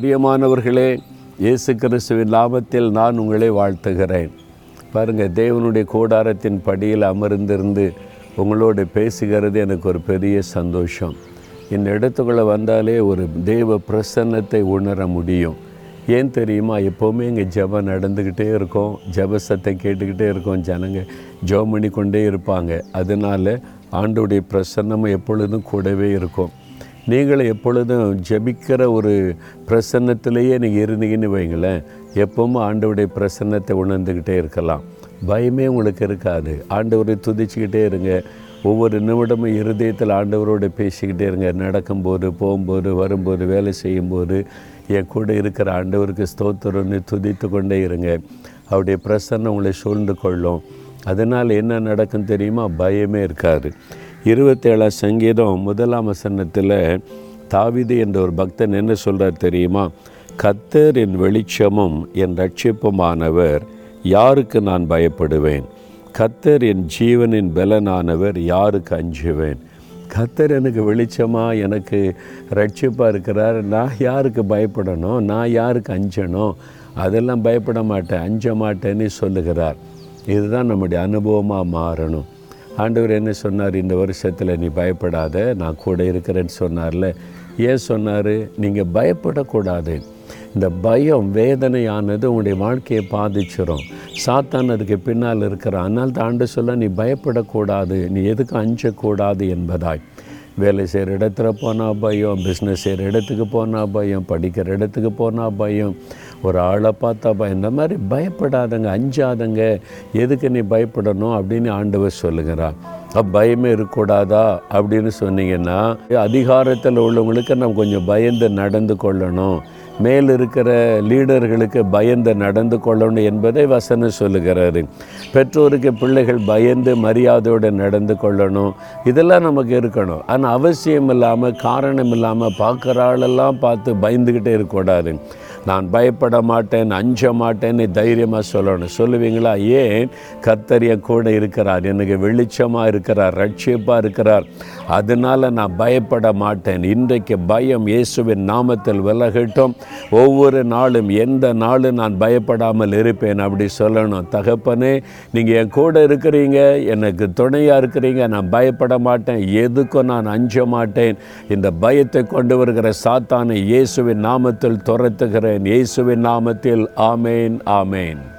பிரியமானவர்களே இயேசு கிறிஸ்துவின் லாபத்தில் நான் உங்களை வாழ்த்துகிறேன். பாருங்கள் தேவனுடைய கூடாரத்தின் படியில் அமர்ந்திருந்து உங்களோடு பேசுகிறது எனக்கு ஒரு பெரிய சந்தோஷம். இந்த இடத்துக்குள்ளே வந்தாலே ஒரு தெய்வ பிரசன்னத்தை உணர முடியும். ஏன் தெரியுமா? எப்போவுமே இங்கே ஜபம் நடந்துக்கிட்டே இருக்கும். ஜெப சத்தம் கேட்டுக்கிட்டே இருக்கும். ஜனங்க ஜெபம் பண்ணி கொண்டே இருப்பாங்க. அதனால் ஆண்டோடைய பிரசன்னம் எப்பொழுதும் கூடவே இருக்கும். நீங்கள் எப்பொழுதும் ஜெபிக்கிற ஒரு பிரசன்னத்திலேயே நீங்கள் இருந்தீங்கன்னு வைங்களேன் எப்பவும் ஆண்டவருடைய பிரசன்னத்தை உணர்ந்துக்கிட்டே இருக்கலாம். பயமே உங்களுக்கு இருக்காது. ஆண்டவரை துதிச்சுக்கிட்டே இருங்க. ஒவ்வொரு நிமிடமும் இருதயத்தில் ஆண்டவரோடு பேசிக்கிட்டே இருங்க. நடக்கும்போது போகும்போது வரும்போது வேலை செய்யும்போது என் கூட இருக்கிற ஆண்டவருக்கு ஸ்தோத்திரம்னு துதித்து கொண்டே இருங்க. அவருடைய பிரசன்னம் உங்களை சூழ்ந்து கொள்ளும். அதனால் என்ன நடக்கும் தெரியுமா? பயமே இருக்காது. இருபத்தேழாம் சங்கீதம் முதலாம் வசனத்தில் தாவிது என்ற ஒரு பக்தன் என்ன சொல்கிறார் தெரியுமா? கத்தர் என் வெளிச்சமும் என் ரட்சிப்புமானவர் யாருக்கு நான் பயப்படுவேன்? கத்தர் என் ஜீவனின் பலனானவர் யாருக்கு அஞ்சுவேன்? கத்தர் எனக்கு வெளிச்சமாக எனக்கு ரட்சிப்பாக இருக்கிறார். நான் யாருக்கு பயப்படணும்? நான் யாருக்கு அஞ்சணும்? அதெல்லாம் பயப்பட மாட்டேன் அஞ்ச மாட்டேன்னு சொல்லுகிறார். இதுதான் நம்முடைய அனுபவமாக மாறணும். ஆண்டவர் என்ன சொன்னார்? இந்த வருஷத்தில் நீ பயப்படாத நான் கூட இருக்கிறேன்னு சொன்னார்ல. ஏன் சொன்னார்? நீங்கள் பயப்படக்கூடாது. இந்த பயம் வேதனையானது உங்களுடைய வாழ்க்கையை பாதிச்சிடும் சாத்தான் அதுக்கு பின்னால் இருக்கிறான். அதனால் தான் ஆண்டு சொல்ல நீ பயப்படக்கூடாது நீ எதுக்கு அஞ்சக்கூடாது என்பதாய். வேலை செய்கிற இடத்துல போனால் பயம் பிஸ்னஸ் செய்கிற இடத்துக்கு போனால் பயம் படிக்கிற இடத்துக்கு போனால் பயம் ஒரு ஆளை பார்த்தா பயம். இந்த மாதிரி பயப்படாதங்க அஞ்சாதங்க. எதுக்கு நீ பயப்படணும் அப்படின்னு ஆண்டவர் சொல்லுகிறார். அப்போ பயமே இருக்கக்கூடாதா அப்படின்னு சொன்னீங்கன்னா அதிகாரத்தில் உள்ளவங்களுக்கு நம்ம கொஞ்சம் பயந்து நடந்து கொள்ளணும். மேல் இருக்கிற லீடர்களுக்கு பயந்து நடந்து கொள்ளணும் என்பதை வசனம் சொல்லுகிறாரு பெற்றோருக்கு பிள்ளைகள் பயந்து மரியாதையோடு நடந்து கொள்ளணும். இதெல்லாம் நமக்கு இருக்கணும். ஆனால் அவசியம் இல்லாமல் காரணம் இல்லாமல் பார்க்குற ஆளெல்லாம் பார்த்து பயந்துக்கிட்டே இருக்கக்கூடாது. நான் பயப்பட மாட்டேன் அஞ்ச மாட்டேன்னு தைரியமாக சொல்லணும். சொல்லுவீங்களா? ஏன்? கத்தரிய கூட இருக்கிறார் எனக்கு வெளிச்சமாக இருக்கிறார் ரட்சிப்பாக இருக்கிறார். அதனால் நான் பயப்பட மாட்டேன். இன்றைக்கு பயம் இயேசுவின் நாமத்தில் விலகட்டும். ஒவ்வொரு நாளும் எந்த நாளும் நான் பயப்படாமல் இருப்பேன் அப்படி சொல்லணும். தகப்பனே நீங்கள் என் கூட இருக்கிறீங்க எனக்கு துணையாக இருக்கிறீங்க நான் பயப்பட மாட்டேன். எதுக்கும் நான் அஞ்ச மாட்டேன். இந்த பயத்தை கொண்டு வருகிற சாத்தானை இயேசுவின் நாமத்தில் கொள்கிறேன் இயேசுவின் நாமத்தில் ஆமேன் ஆமேன்.